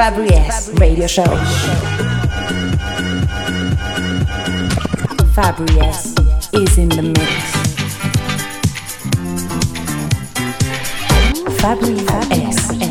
Fabri Radio Show. Fabri is in the mix. Fabri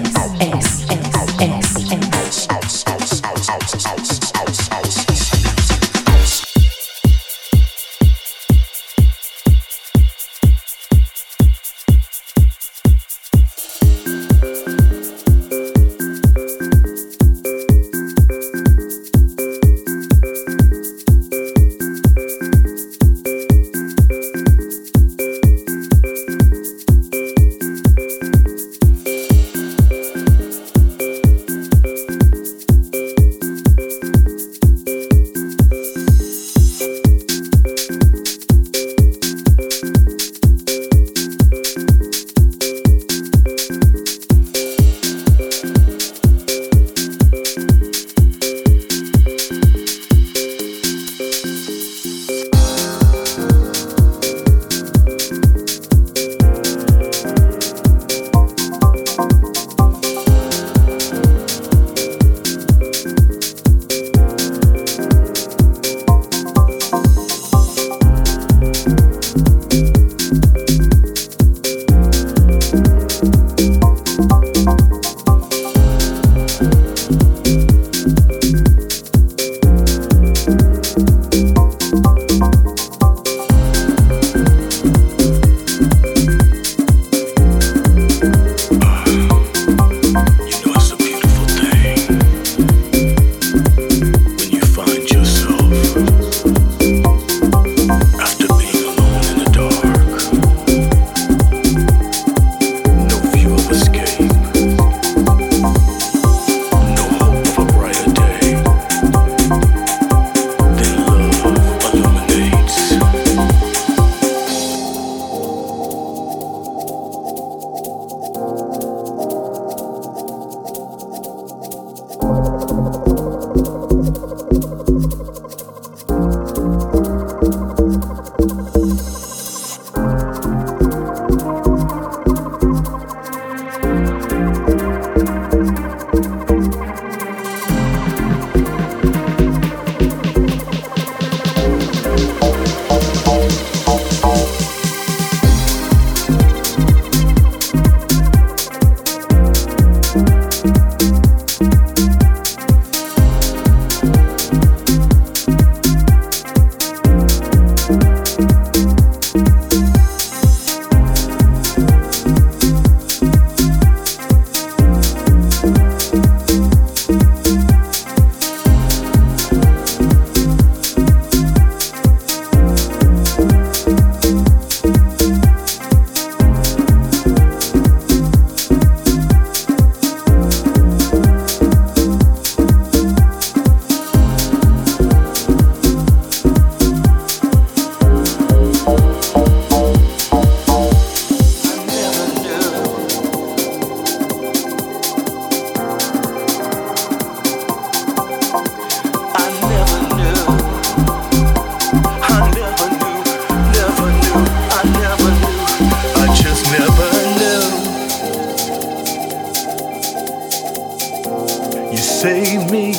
saved me.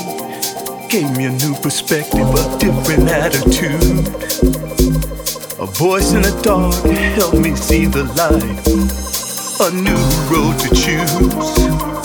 Gave me a new perspective, a different attitude. A voice in the dark helped me see the light. A new road to choose.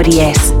Fabri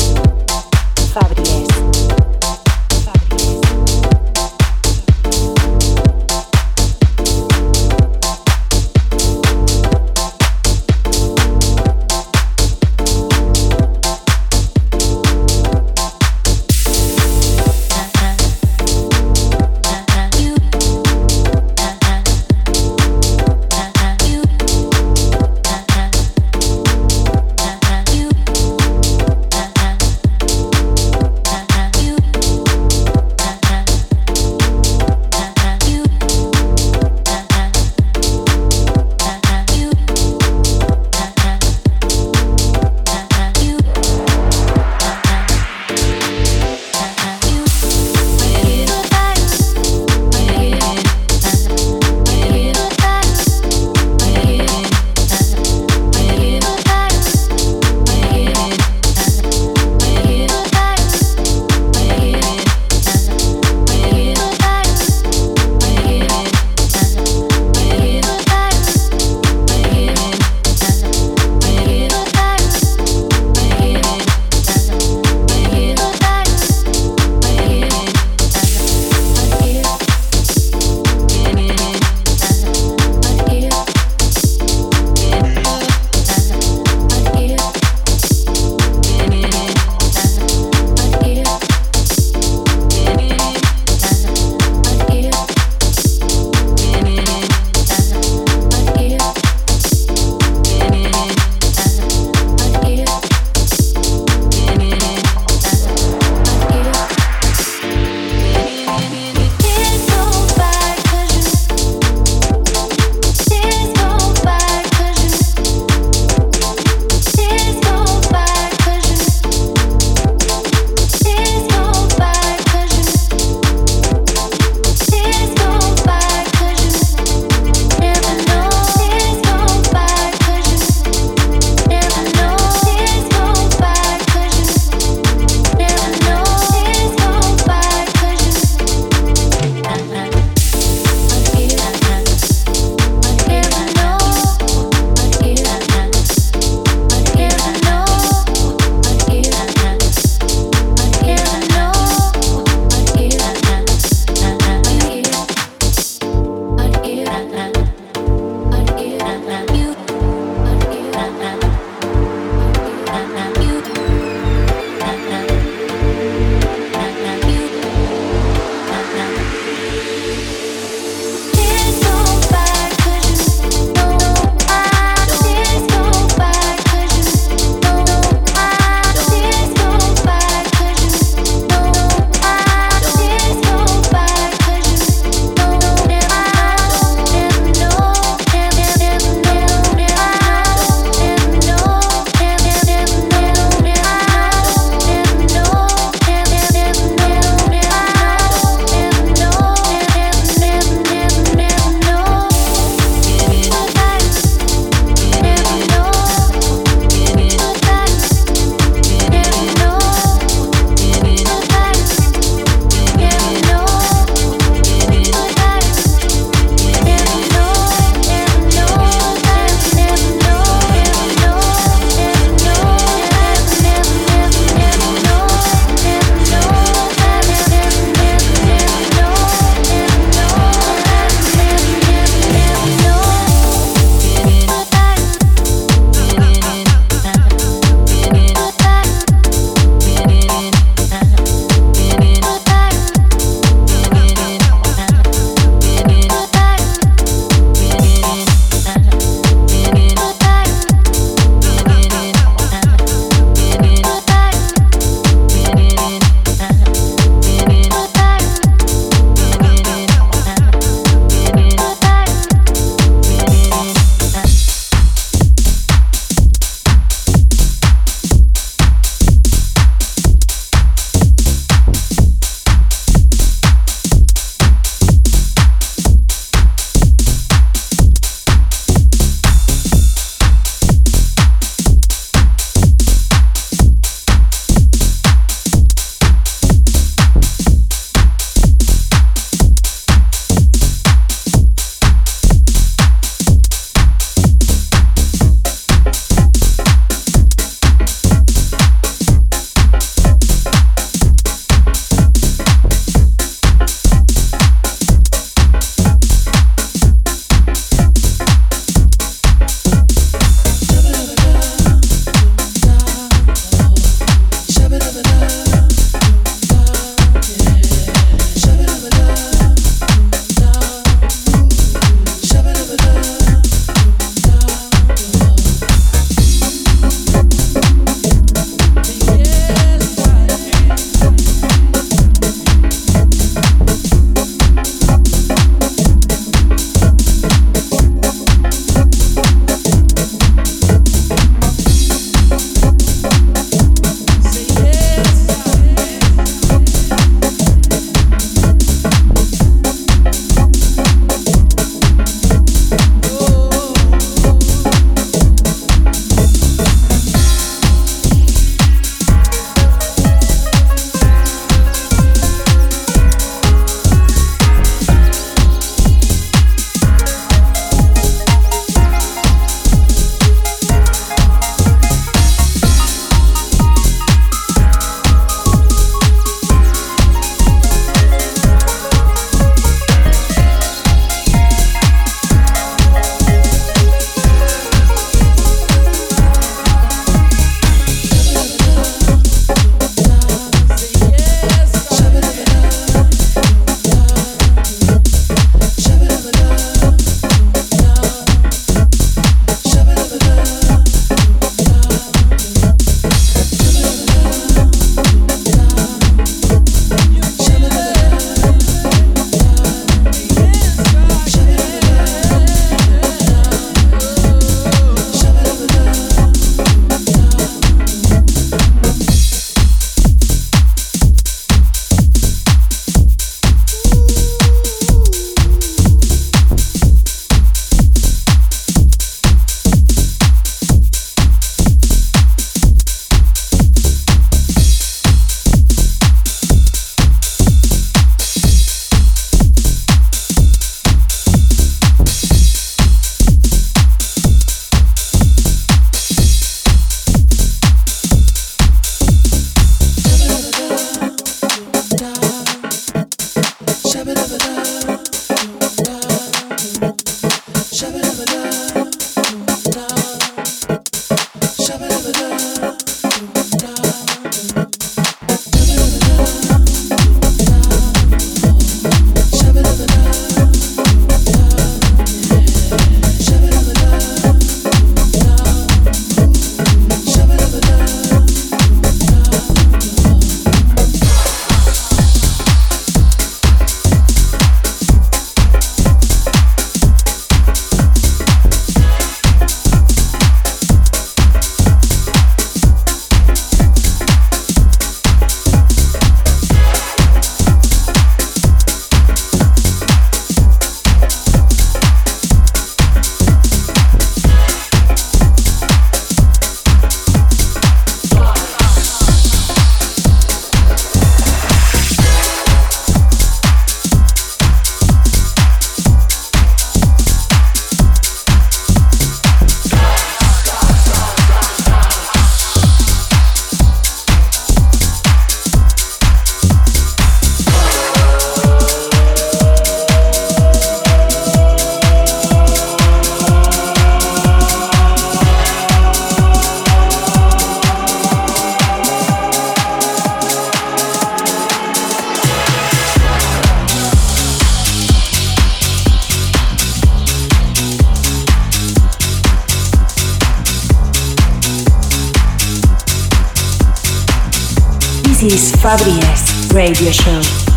Fabries Radio Show.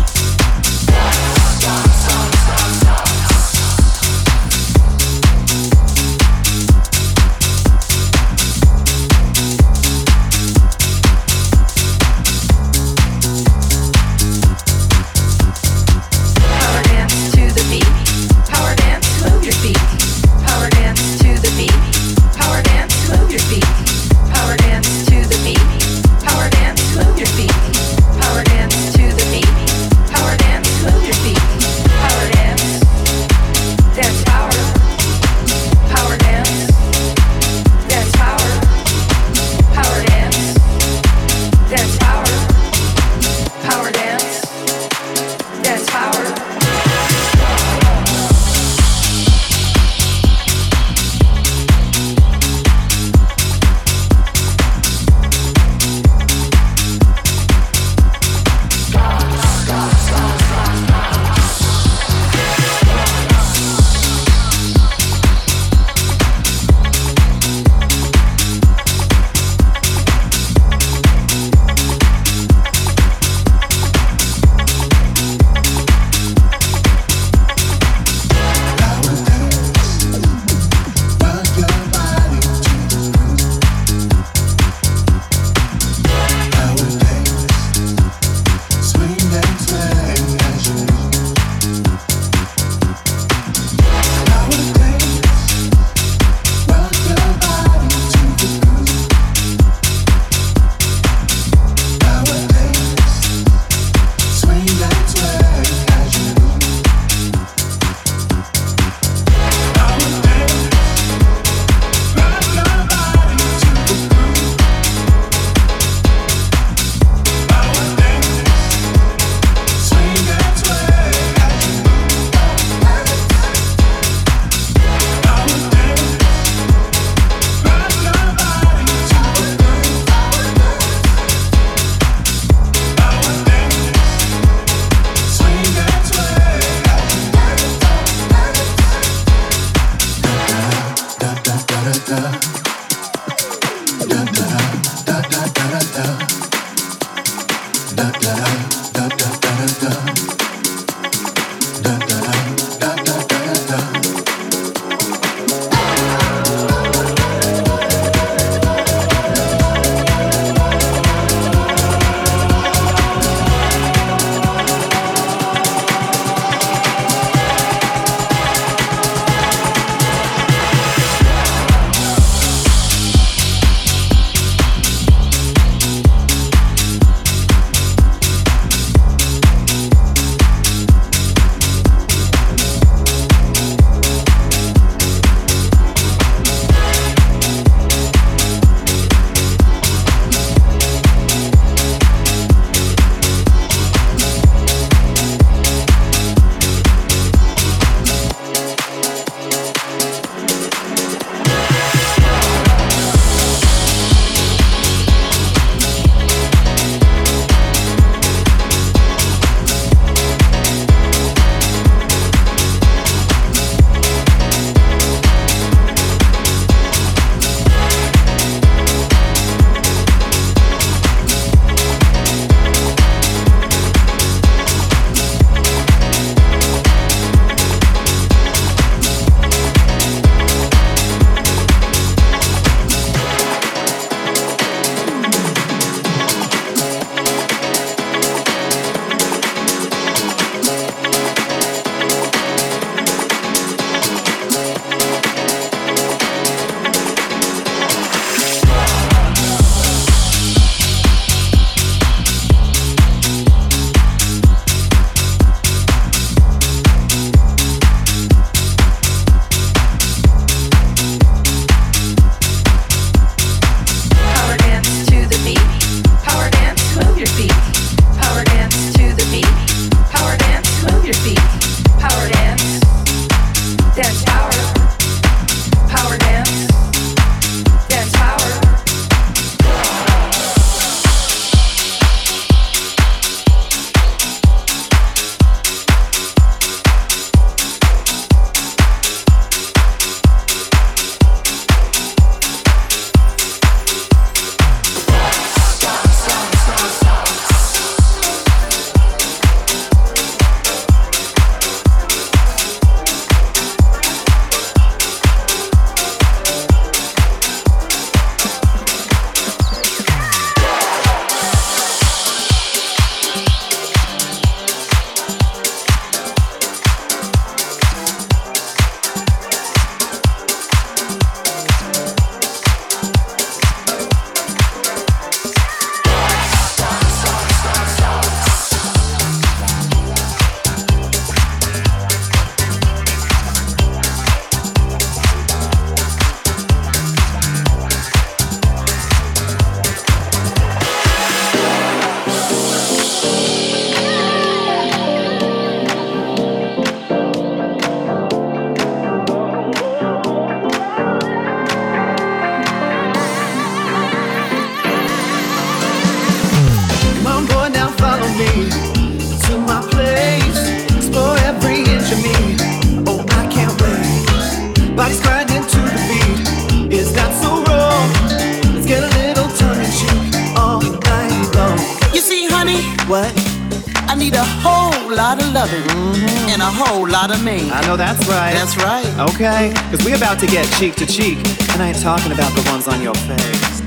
to get cheek to cheek, and I ain't talking about the ones on your face.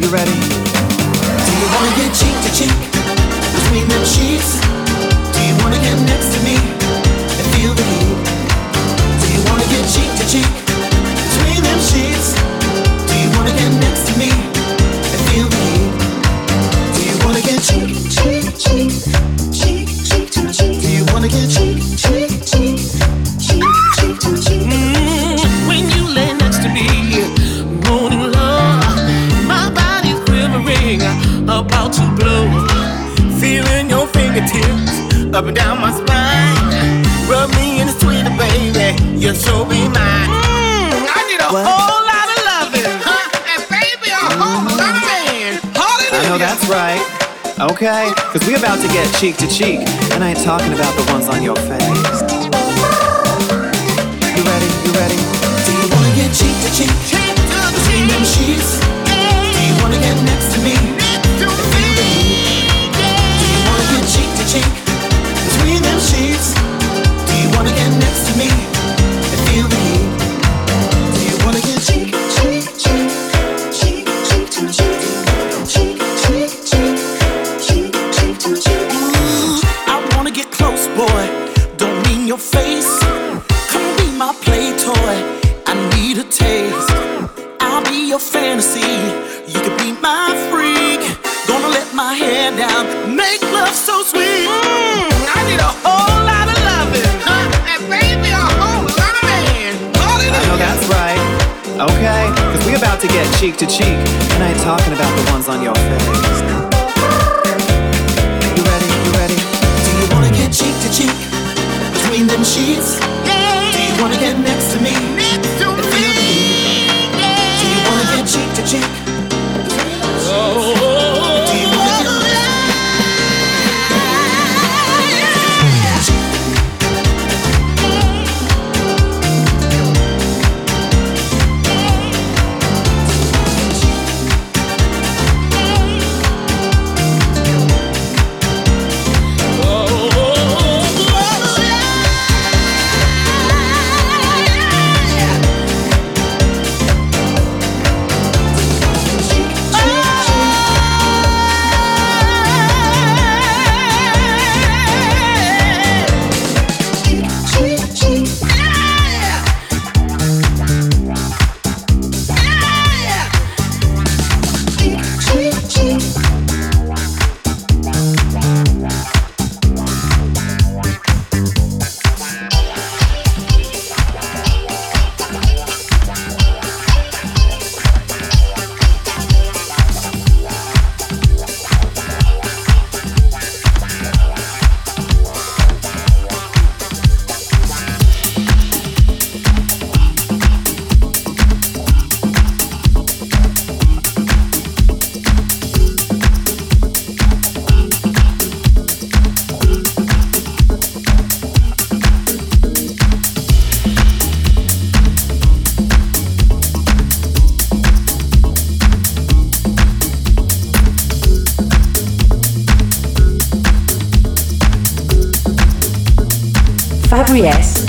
You ready? Do you wanna get cheek to cheek? okay? Cause we about to get cheek to cheek, and I ain't talking about the ones on your face.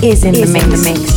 Is in the mix.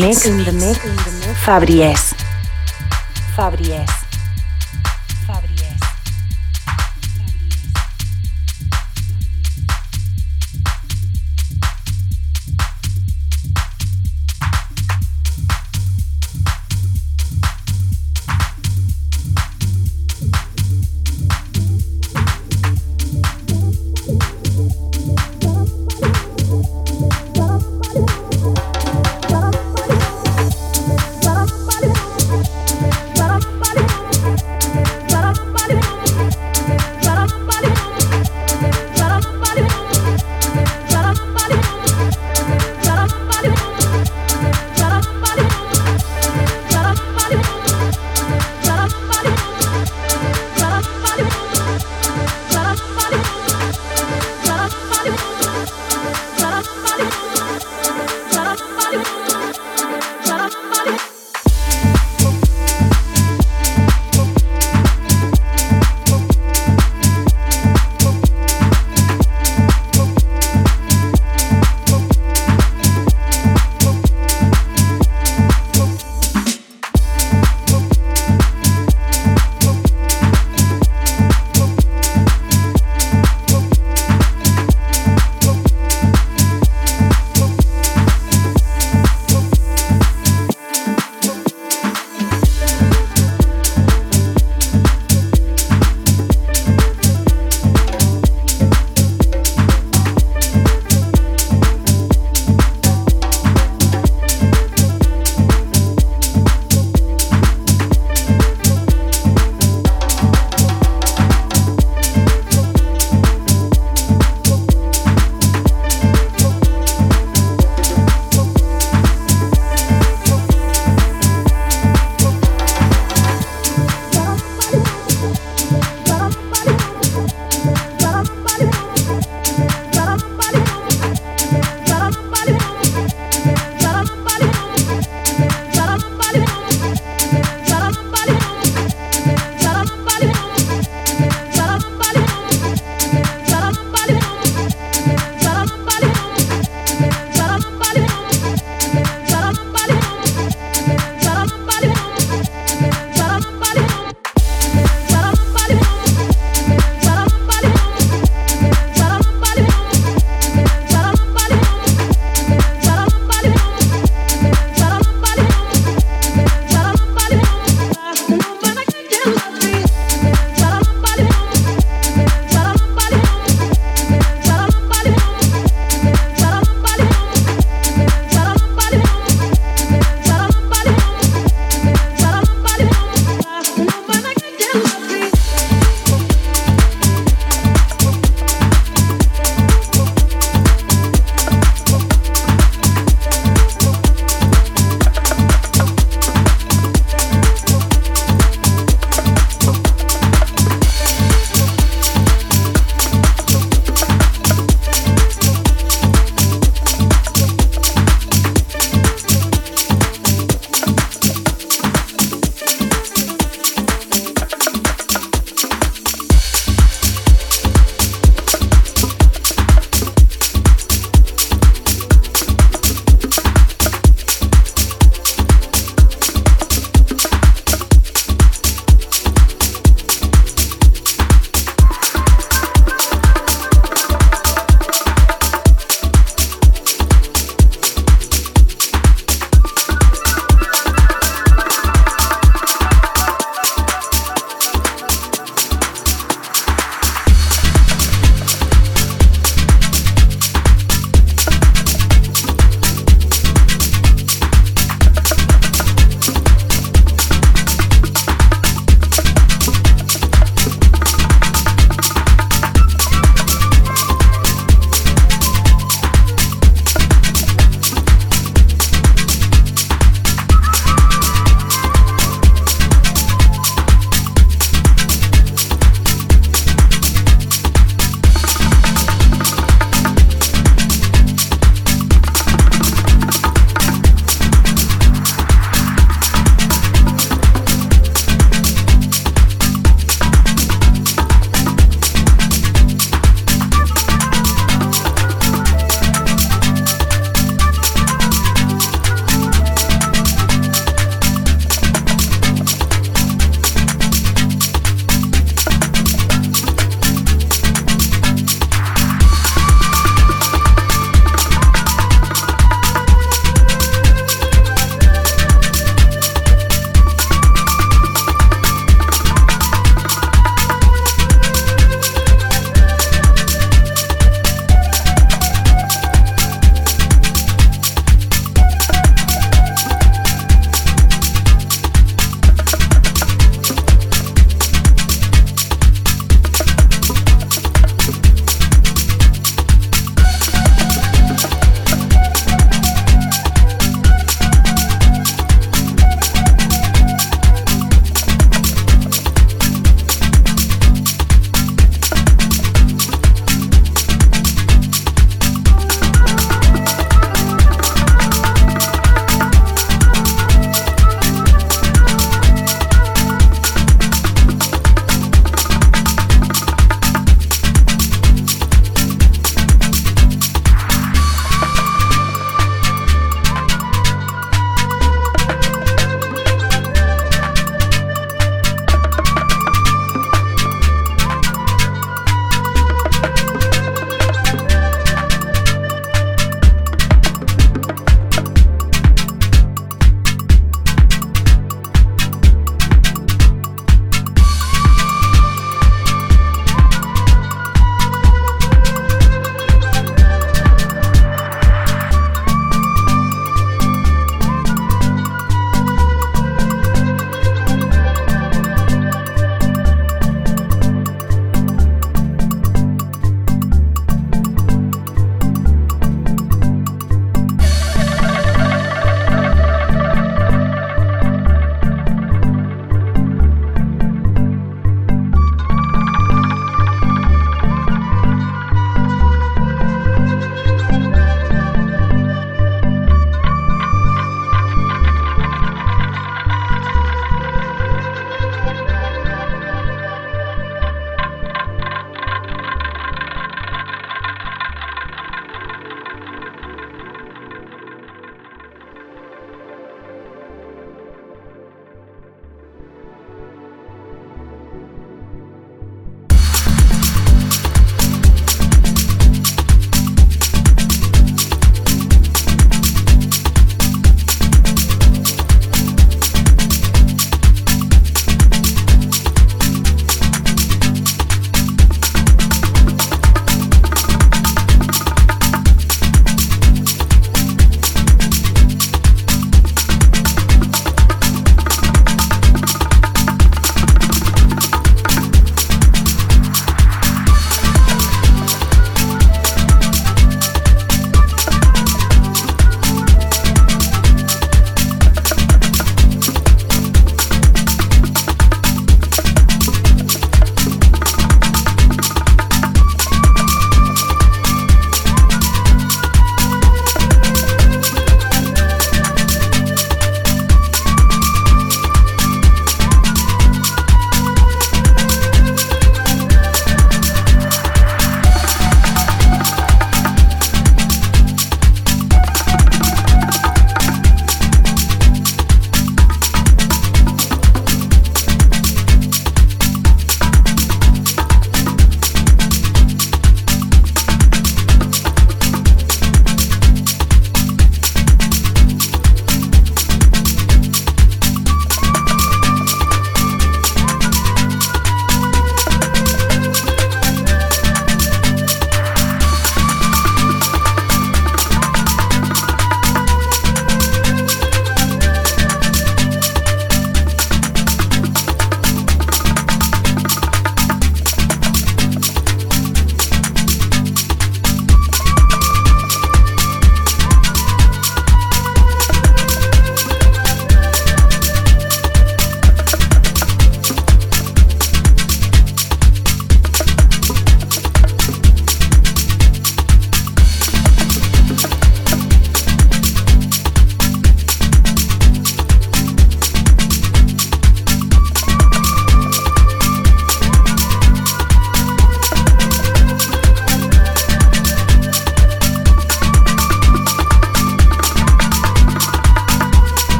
mix. In the mix. Fabri S.